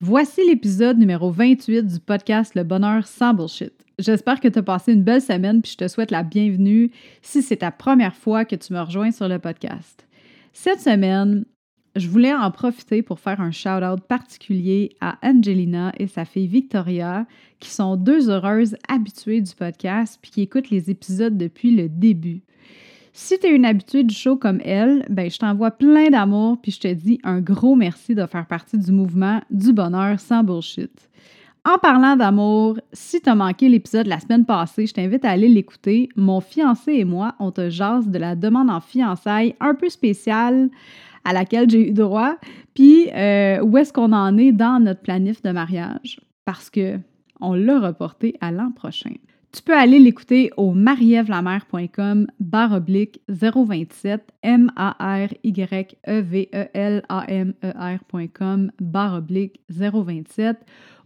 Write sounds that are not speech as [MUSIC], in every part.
Voici l'épisode numéro 28 du podcast Le bonheur sans bullshit. J'espère que tu as passé une belle semaine puis je te souhaite la bienvenue si c'est ta première fois que tu me rejoins sur le podcast. Cette semaine, je voulais en profiter pour faire un shout-out particulier à Angelina et sa fille Victoria, qui sont deux heureuses habituées du podcast puis qui écoutent les épisodes depuis le début. Si tu es une habituée du show comme elle, ben je t'envoie plein d'amour puis je te dis un gros merci de faire partie du mouvement du bonheur sans bullshit. En parlant d'amour, si tu as manqué l'épisode la semaine passée, je t'invite à aller l'écouter. Mon fiancé et moi, on te jase de la demande en fiançailles un peu spéciale à laquelle j'ai eu droit, puis euh, où est-ce qu'on en est dans notre planif de mariage, parce que on l'a reporté à l'an prochain. Tu peux aller l'écouter au marievlamer.com barre oblique 027 m a r y e v e l a m e r.com barre oblique 027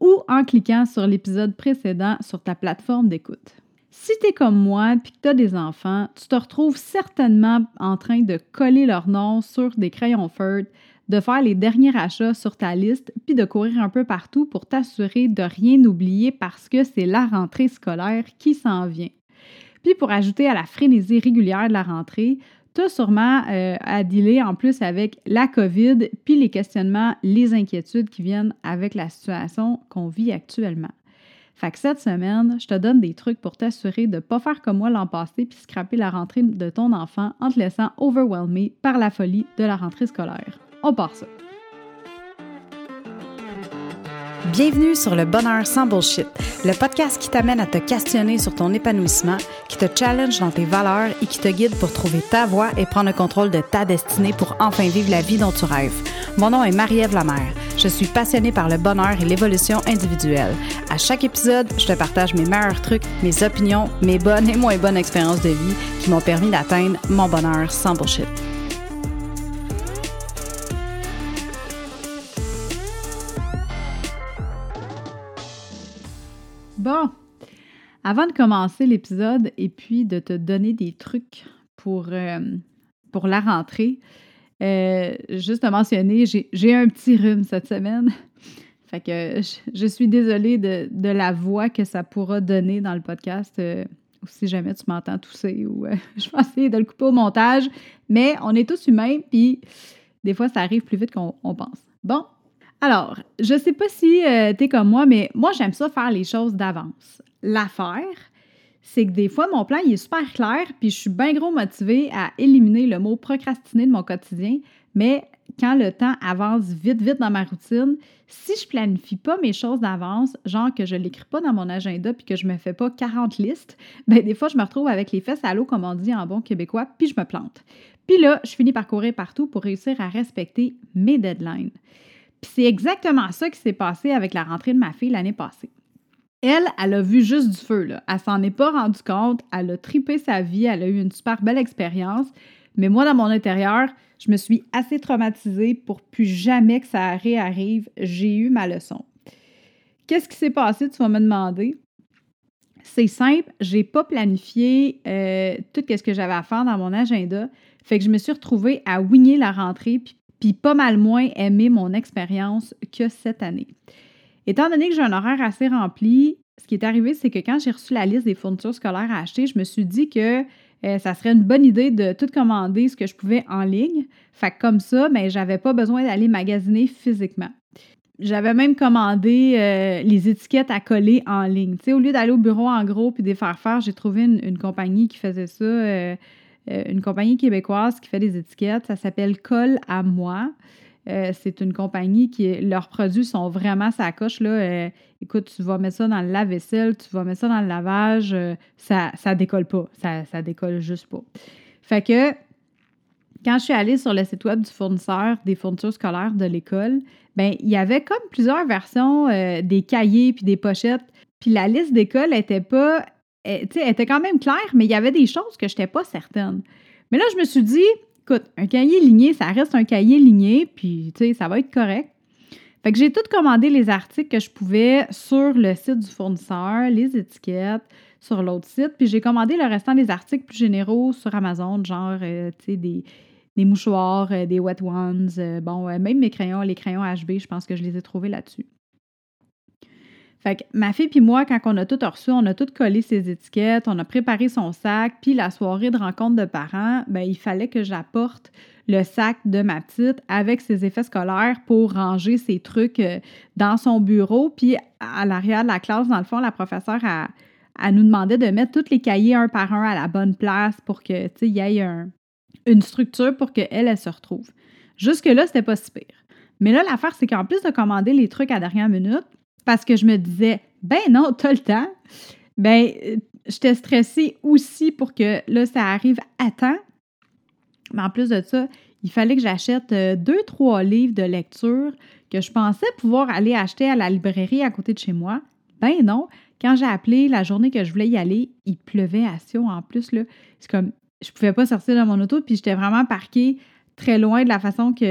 ou en cliquant sur l'épisode précédent sur ta plateforme d'écoute. Si tu es comme moi et que tu as des enfants, tu te retrouves certainement en train de coller leur nom sur des crayons feutres de faire les derniers achats sur ta liste, puis de courir un peu partout pour t'assurer de rien oublier parce que c'est la rentrée scolaire qui s'en vient. Puis pour ajouter à la frénésie régulière de la rentrée, tu as sûrement euh, à dealer en plus avec la COVID, puis les questionnements, les inquiétudes qui viennent avec la situation qu'on vit actuellement. Fait que cette semaine, je te donne des trucs pour t'assurer de ne pas faire comme moi l'an passé puis scraper la rentrée de ton enfant en te laissant overwhelmer par la folie de la rentrée scolaire. On part ça. Bienvenue sur le Bonheur sans bullshit, le podcast qui t'amène à te questionner sur ton épanouissement, qui te challenge dans tes valeurs et qui te guide pour trouver ta voie et prendre le contrôle de ta destinée pour enfin vivre la vie dont tu rêves. Mon nom est Marie-Ève Lamère. Je suis passionnée par le bonheur et l'évolution individuelle. À chaque épisode, je te partage mes meilleurs trucs, mes opinions, mes bonnes et moins bonnes expériences de vie qui m'ont permis d'atteindre mon bonheur sans bullshit. Avant de commencer l'épisode et puis de te donner des trucs pour, euh, pour la rentrée, euh, juste à mentionner, j'ai un petit rhume cette semaine. [LAUGHS] Fait que je, suis désolée de, la voix que ça pourra donner dans le podcast. Euh, si jamais tu m'entends tousser ou [LAUGHS] je vais essayer de le couper au montage. Mais on est tous humains, puis des fois, ça arrive plus vite qu'on pense. Bon, alors, je sais pas si euh, tu es comme moi, mais moi, j'aime ça faire les choses d'avance. L'affaire, c'est que des fois, mon plan, il est super clair, puis je suis bien gros motivée à éliminer le mot procrastiner de mon quotidien, mais quand le temps avance vite, vite dans ma routine, si je planifie pas mes choses d'avance, genre que je l'écris pas dans mon agenda puis que je me fais pas 40 listes, ben des fois, je me retrouve avec les fesses à l'eau, comme on dit en bon québécois, puis je me plante. Puis là, je finis par courir partout pour réussir à respecter mes deadlines. Puis c'est exactement ça qui s'est passé avec la rentrée de ma fille l'année passée. Elle, elle a vu juste du feu, là. Elle s'en est pas rendue compte, elle a tripé sa vie, elle a eu une super belle expérience. Mais moi, dans mon intérieur, je me suis assez traumatisée pour plus jamais que ça réarrive. J'ai eu ma leçon. Qu'est-ce qui s'est passé, tu vas me demander? C'est simple, j'ai pas planifié euh, tout ce que j'avais à faire dans mon agenda. Fait que je me suis retrouvée à wigner la rentrée puis pas mal moins aimé mon expérience que cette année. Étant donné que j'ai un horaire assez rempli, ce qui est arrivé, c'est que quand j'ai reçu la liste des fournitures scolaires à acheter, je me suis dit que euh, ça serait une bonne idée de tout commander ce que je pouvais en ligne. Fait que comme ça, mais ben, j'avais pas besoin d'aller magasiner physiquement. J'avais même commandé euh, les étiquettes à coller en ligne. au lieu d'aller au bureau en gros puis de les faire faire, j'ai trouvé une, compagnie qui faisait ça. Euh, euh, une compagnie québécoise qui fait des étiquettes. Ça s'appelle Colle à moi. Euh, c'est une compagnie qui, leurs produits sont vraiment sa coche. Là. Euh, écoute, tu vas mettre ça dans le lave-vaisselle, tu vas mettre ça dans le lavage, ça, ça décolle pas. Ça, ça décolle juste pas. Fait que quand je suis allée sur le site web du fournisseur des fournitures scolaires de l'école, ben il y avait comme plusieurs versions des cahiers puis des pochettes. Puis la liste d'école n'était pas elle, était quand même claire, mais il y avait des choses que je n'étais pas certaine. Mais là, je me suis dit, écoute, un cahier ligné, ça reste un cahier ligné, puis ça va être correct. Fait que j'ai tout commandé les articles que je pouvais sur le site du fournisseur, les étiquettes sur l'autre site, puis j'ai commandé le restant des articles plus généraux sur Amazon, genre, euh, des, mouchoirs, euh, des wet ones, euh, bon, même mes crayons, les crayons HB, je pense que je les ai trouvés là-dessus. Ma fille puis moi, quand on a tout reçu, on a tout collé ses étiquettes, on a préparé son sac, puis la soirée de rencontre de parents, ben il fallait que j'apporte le sac de ma petite avec ses effets scolaires pour ranger ses trucs euh, dans son bureau. Puis à l'arrière de la classe, dans le fond, la professeure a, nous demandait de mettre tous les cahiers un par un à la bonne place pour que, il y ait une structure pour qu'elle, elle se retrouve. Jusque-là, c'était pas si pire. Mais là, l'affaire, c'est qu'en plus de commander les trucs à dernière minute, parce que je me disais, ben non, t'as le temps, ben, euh, j'étais stressée aussi pour que là, ça arrive à temps. Mais en plus de ça, il fallait que j'achète euh, deux, trois livres de lecture que je pensais pouvoir aller acheter à la librairie à côté de chez moi. Ben non, quand j'ai appelé la journée que je voulais y aller, il pleuvait à Sion en plus. C'est comme, je pouvais pas sortir de mon auto, puis j'étais vraiment parquée très loin de la façon que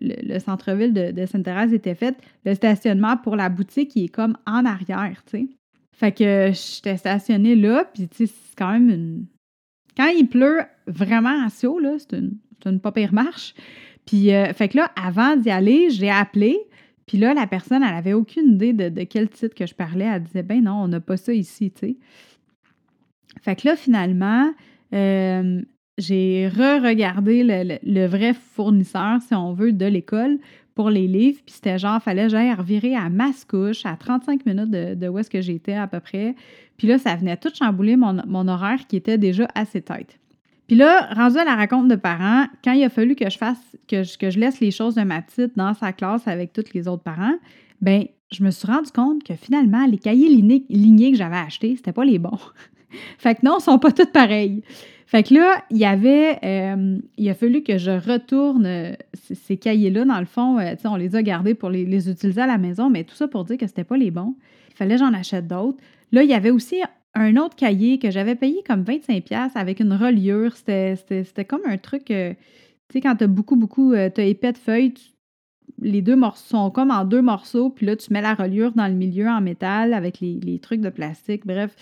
le, centre-ville de, Sainte-Thérèse était fait. Le stationnement pour la boutique, il est comme en arrière, tu sais. Fait que j'étais stationnée là, puis tu sais, c'est quand même une, quand il pleut vraiment à Sio, là, c'est une, une pas pire marche. Puis, euh, fait que là, avant d'y aller, j'ai appelé. Puis là, la personne, elle avait aucune idée de, quel titre que je parlais. Elle disait, ben non, on n'a pas ça ici, tu sais. Fait que là, finalement, euh, j'ai re-regardé le, vrai fournisseur, si on veut, de l'école pour les livres. Puis c'était genre, fallait que j'aille revirer à Mascouche, à 35 minutes de, où est-ce que j'étais à peu près. Puis là, ça venait tout chambouler mon, horaire qui était déjà assez tête. Puis là, rendu à la raconte de parents, quand il a fallu que je fasse, que je, laisse les choses de ma petite dans sa classe avec tous les autres parents, ben je me suis rendu compte que finalement, les cahiers lignés, que j'avais achetés, c'était pas les bons. Fait que non, ils sont pas tous pareils. Fait que là, il y avait, euh, il a fallu que je retourne euh, ces cahiers-là. Dans le fond, euh, on les a gardés pour les, utiliser à la maison, mais tout ça pour dire que c'était pas les bons. Il fallait que j'en achète d'autres. Là, il y avait aussi un autre cahier que j'avais payé comme 25$ avec une reliure. C'était comme un truc, tu sais, quand tu as beaucoup, beaucoup, tu as épais de feuilles, les deux morceaux sont comme en deux morceaux, puis là, tu mets la reliure dans le milieu en métal avec les trucs de plastique. Bref,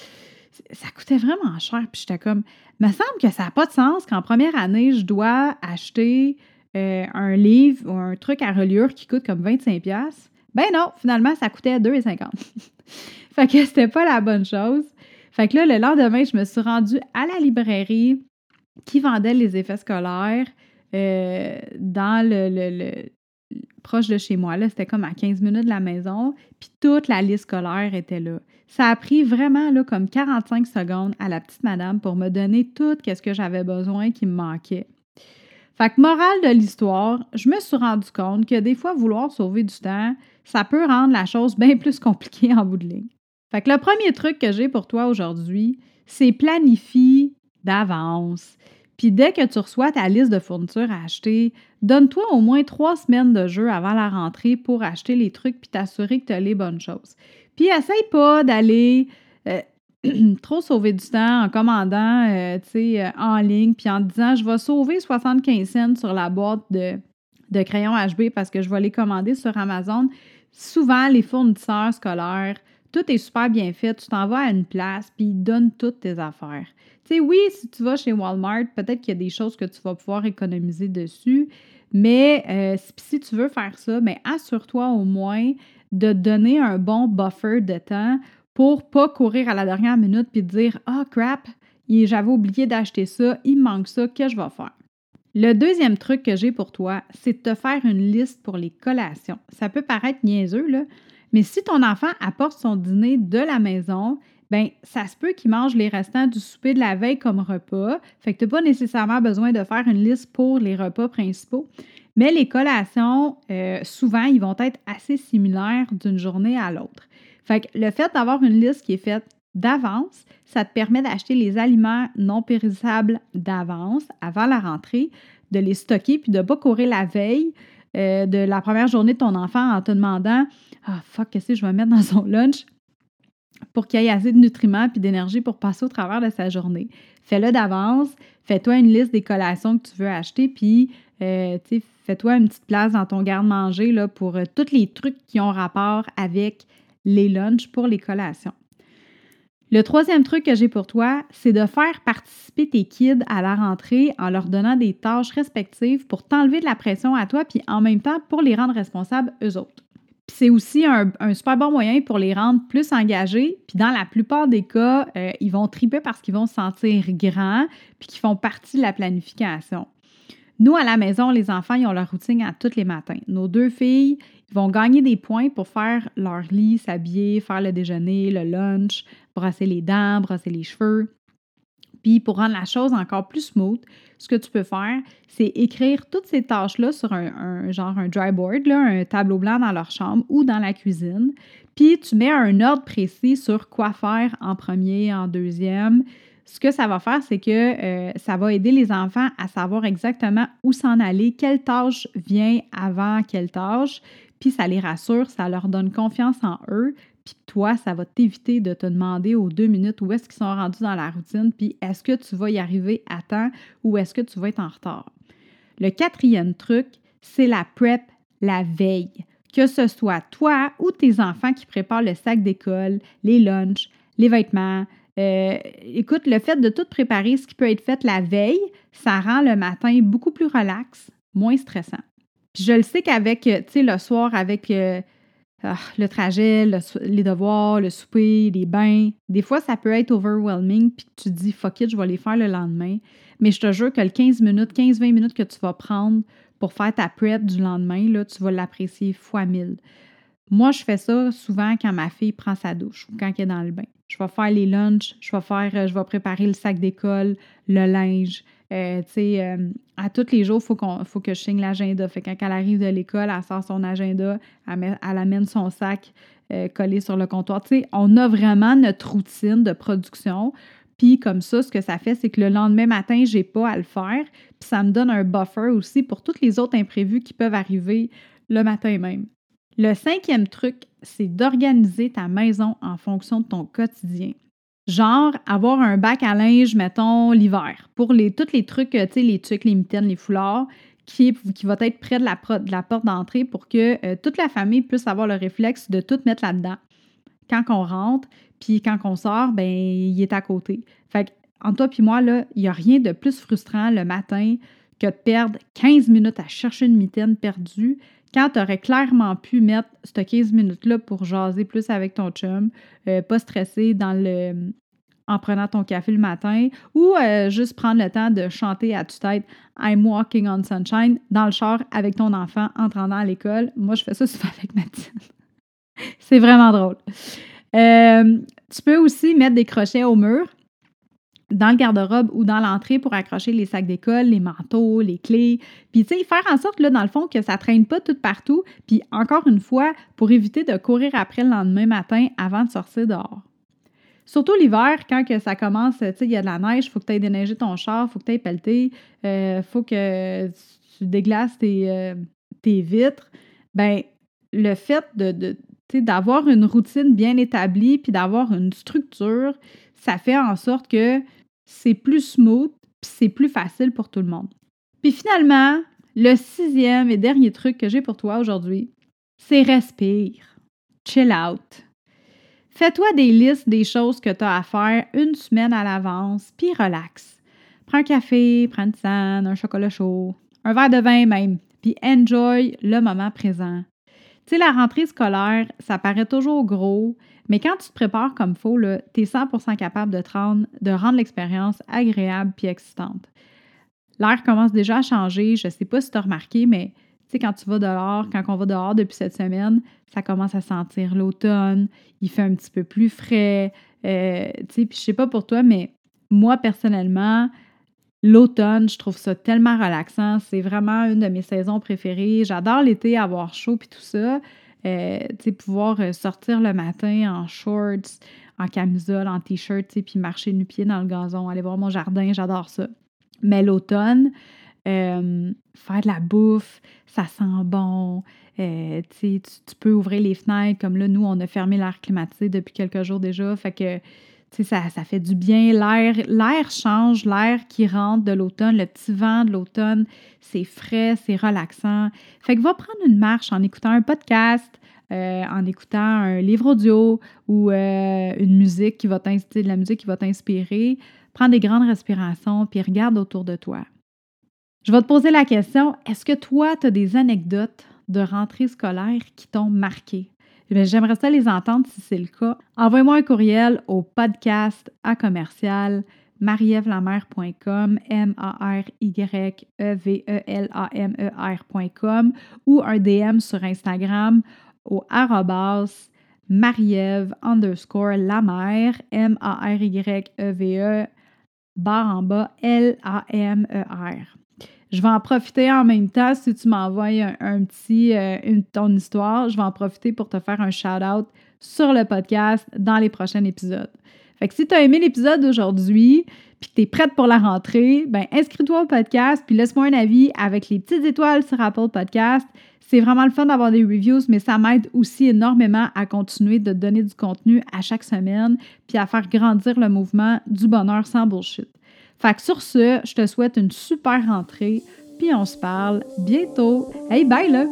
ça coûtait vraiment cher. Puis j'étais comme, me semble que ça n'a pas de sens qu'en première année, je dois acheter un livre ou un truc à reliure qui coûte comme 25$. Ben non, finalement, ça coûtait 2,50$. [LAUGHS] Fait que c'était pas la bonne chose. Fait que là, le lendemain, je me suis rendue à la librairie qui vendait les effets scolaires euh, dans le, proche de chez moi. Là, c'était comme à 15 minutes de la maison. Puis toute la liste scolaire était là. Ça a pris vraiment là, comme 45 secondes à la petite madame pour me donner tout ce que j'avais besoin qui me manquait. Fait que morale de l'histoire, je me suis rendu compte que des fois, vouloir sauver du temps, ça peut rendre la chose bien plus compliquée en bout de ligne. Fait que le premier truc que j'ai pour toi aujourd'hui, c'est planifie d'avance. Puis dès que tu reçois ta liste de fournitures à acheter, donne-toi au moins trois semaines de jeu avant la rentrée pour acheter les trucs puis t'assurer que tu as les bonnes choses. Puis essaye pas d'aller euh, [CLEARS THROAT] trop sauver du temps en commandant euh, euh, en ligne puis en disant je vais sauver 75 cents sur la boîte de, de crayons HB parce que je vais les commander sur Amazon. Souvent, les fournisseurs scolaires tout est super bien fait. Tu t'en vas à une place, puis ils donnent toutes tes affaires. Tu sais, oui, si tu vas chez Walmart, peut-être qu'il y a des choses que tu vas pouvoir économiser dessus, mais euh, si tu veux faire ça, mais assure-toi au moins de donner un bon buffer de temps pour pas courir à la dernière minute puis dire Ah, oh, crap, j'avais oublié d'acheter ça, il manque ça, que je vais faire? Le deuxième truc que j'ai pour toi, c'est de te faire une liste pour les collations. Ça peut paraître niaiseux, mais si ton enfant apporte son dîner de la maison, ben ça se peut qu'il mange les restants du souper de la veille comme repas. Fait que tu n'as pas nécessairement besoin de faire une liste pour les repas principaux. Mais les collations, euh, souvent, ils vont être assez similaires d'une journée à l'autre. Fait que le fait d'avoir une liste qui est faite d'avance, ça te permet d'acheter les aliments non périssables d'avance, avant la rentrée, de les stocker puis de ne pas courir la veille euh, de la première journée de ton enfant en te demandant Ah, fuck, qu'est-ce que je vais mettre dans son lunch? Pour qu'il y ait assez de nutriments et d'énergie pour passer au travers de sa journée. Fais-le d'avance, fais-toi une liste des collations que tu veux acheter, puis euh, fais-toi une petite place dans ton garde-manger pour euh, tous les trucs qui ont rapport avec les lunchs pour les collations. Le troisième truc que j'ai pour toi, c'est de faire participer tes kids à la rentrée en leur donnant des tâches respectives pour t'enlever de la pression à toi, puis en même temps pour les rendre responsables eux autres. Puis c'est aussi un, super bon moyen pour les rendre plus engagés. Puis dans la plupart des cas, euh, ils vont triper parce qu'ils vont se sentir grands puis qu'ils font partie de la planification. Nous, à la maison, les enfants, ils ont leur routine à tous les matins. Nos deux filles, vont gagner des points pour faire leur lit, s'habiller, faire le déjeuner, le lunch, brosser les dents, brosser les cheveux. Puis pour rendre la chose encore plus smooth, ce que tu peux faire, c'est écrire toutes ces tâches-là sur un, genre un dry board, un tableau blanc dans leur chambre ou dans la cuisine. Puis tu mets un ordre précis sur quoi faire en premier, en deuxième. Ce que ça va faire, c'est que euh, ça va aider les enfants à savoir exactement où s'en aller, quelle tâche vient avant quelle tâche, puis ça les rassure, ça leur donne confiance en eux, puis toi, ça va t'éviter de te demander aux deux minutes où est-ce qu'ils sont rendus dans la routine, puis est-ce que tu vas y arriver à temps ou est-ce que tu vas être en retard? Le quatrième truc, c'est la prep la veille. Que ce soit toi ou tes enfants qui préparent le sac d'école, les lunchs, les vêtements. Euh, écoute, le fait de tout préparer, ce qui peut être fait la veille, ça rend le matin beaucoup plus relax, moins stressant. Puis je le sais qu'avec, tu sais, le soir, avec euh, ah, le trajet, les devoirs, le souper, les bains. Des fois, ça peut être overwhelming, puis tu te dis, fuck it, je vais les faire le lendemain. Mais je te jure que le 15 minutes, 15-20 minutes que tu vas prendre pour faire ta prep du lendemain, là, tu vas l'apprécier fois mille. Moi, je fais ça souvent quand ma fille prend sa douche ou quand elle est dans le bain. Je vais faire les lunchs, je vais faire, euh, je vais préparer le sac d'école, le linge, euh, euh, à tous les jours, il faut, qu'on, faut que je signe l'agenda. Fait quand elle arrive de l'école, elle sort son agenda, elle, amène son sac euh, collé sur le comptoir. Tu on a vraiment notre routine de production. Puis comme ça, ce que ça fait, c'est que le lendemain matin, j'ai pas à le faire. Puis ça me donne un buffer aussi pour tous les autres imprévus qui peuvent arriver le matin même. Le cinquième truc, c'est d'organiser ta maison en fonction de ton quotidien. Genre, avoir un bac à linge, mettons, l'hiver, pour les, tous les trucs, euh, tu sais, les trucs, les mitaines, les foulards, qui, va être près de la, porte d'entrée pour que euh, toute la famille puisse avoir le réflexe de tout mettre là-dedans. Quand on rentre, puis quand on sort, ben il est à côté. Fait que, toi puis moi, là, il n'y a rien de plus frustrant le matin que de perdre 15 minutes à chercher une mitaine perdue quand tu aurais clairement pu mettre ces 15 minutes-là pour jaser plus avec ton chum, euh, pas stresser dans le, en prenant ton café le matin ou euh, juste prendre le temps de chanter à tue-tête I'm walking on sunshine dans le char avec ton enfant en rentrant à l'école. Moi, je fais ça [LAUGHS] souvent avec Mathilde. C'est vraiment drôle. Euh, tu peux aussi mettre des crochets au mur dans le garde-robe ou dans l'entrée pour accrocher les sacs d'école, les manteaux, les clés. Puis, tu sais, faire en sorte, là, dans le fond, que ça traîne pas tout partout. Puis, encore une fois, pour éviter de courir après le lendemain matin avant de sortir dehors. Surtout l'hiver, quand que ça commence, tu sais, il y a de la neige, il faut que tu ailles déneiger ton char, il faut que tu ailles pelleter, il euh, faut que tu déglaces tes, euh, tes vitres. Ben le fait de d'avoir une routine bien établie puis d'avoir une structure, ça fait en sorte que c'est plus smooth, puis c'est plus facile pour tout le monde. Puis finalement, le sixième et dernier truc que j'ai pour toi aujourd'hui, c'est respire. Chill out. Fais-toi des listes des choses que tu as à faire une semaine à l'avance, puis relax. Prends un café, prends une tisane, un chocolat chaud, un verre de vin même, puis enjoy le moment présent. Tu sais, la rentrée scolaire, ça paraît toujours gros, mais quand tu te prépares comme faut, tu es 100% capable de, rendre, l'expérience agréable puis excitante. L'air commence déjà à changer. Je ne sais pas si tu as remarqué, mais tu sais, quand tu vas dehors, quand on va dehors depuis cette semaine, ça commence à sentir l'automne. Il fait un petit peu plus frais. Euh, tu sais, puis je sais pas pour toi, mais moi, personnellement, l'automne, je trouve ça tellement relaxant. C'est vraiment une de mes saisons préférées. J'adore l'été, avoir chaud puis tout ça. Euh, pouvoir euh, sortir le matin en shorts, en camisole, en t-shirt, puis marcher nu-pied dans le gazon, aller voir mon jardin, j'adore ça. Mais l'automne, euh, faire de la bouffe, ça sent bon. tu, tu, peux ouvrir les fenêtres, comme là, nous, on a fermé l'air climatisé depuis quelques jours déjà. Ça, fait du bien. L'air, l'air change, l'air qui rentre de l'automne, le petit vent de l'automne, c'est frais, c'est relaxant. Fait que va prendre une marche en écoutant un podcast, euh, en écoutant un livre audio ou euh, une musique qui va t'inspirer, de musique qui va t'inspirer. Prends des grandes respirations, puis regarde autour de toi. Je vais te poser la question, est-ce que toi, tu as des anecdotes de rentrée scolaire qui t'ont marqué? Eh j'aimerais ça les entendre si c'est le cas. Envoie-moi un courriel au podcast à commercial marievlamer.com, M-A-R-Y-E-V-E-L-A-M-E-R.com ou un DM sur Instagram au arrobas mariev underscore lamer, M-A-R-Y-E-V-E, barre en bas, L-A-M-E-R. Je vais en profiter en même temps si tu m'envoies un, petit, euh, une, ton histoire, je vais en profiter pour te faire un shout-out sur le podcast dans les prochains épisodes. Fait que si tu as aimé l'épisode d'aujourd'hui, puis que tu es prête pour la rentrée, ben inscris-toi au podcast, puis laisse-moi un avis avec les petites étoiles sur Apple Podcast. C'est vraiment le fun d'avoir des reviews, mais ça m'aide aussi énormément à continuer de donner du contenu à chaque semaine, puis à faire grandir le mouvement du bonheur sans bullshit. Fait que sur ce, je te souhaite une super rentrée, puis on se parle bientôt. Hey, bye là!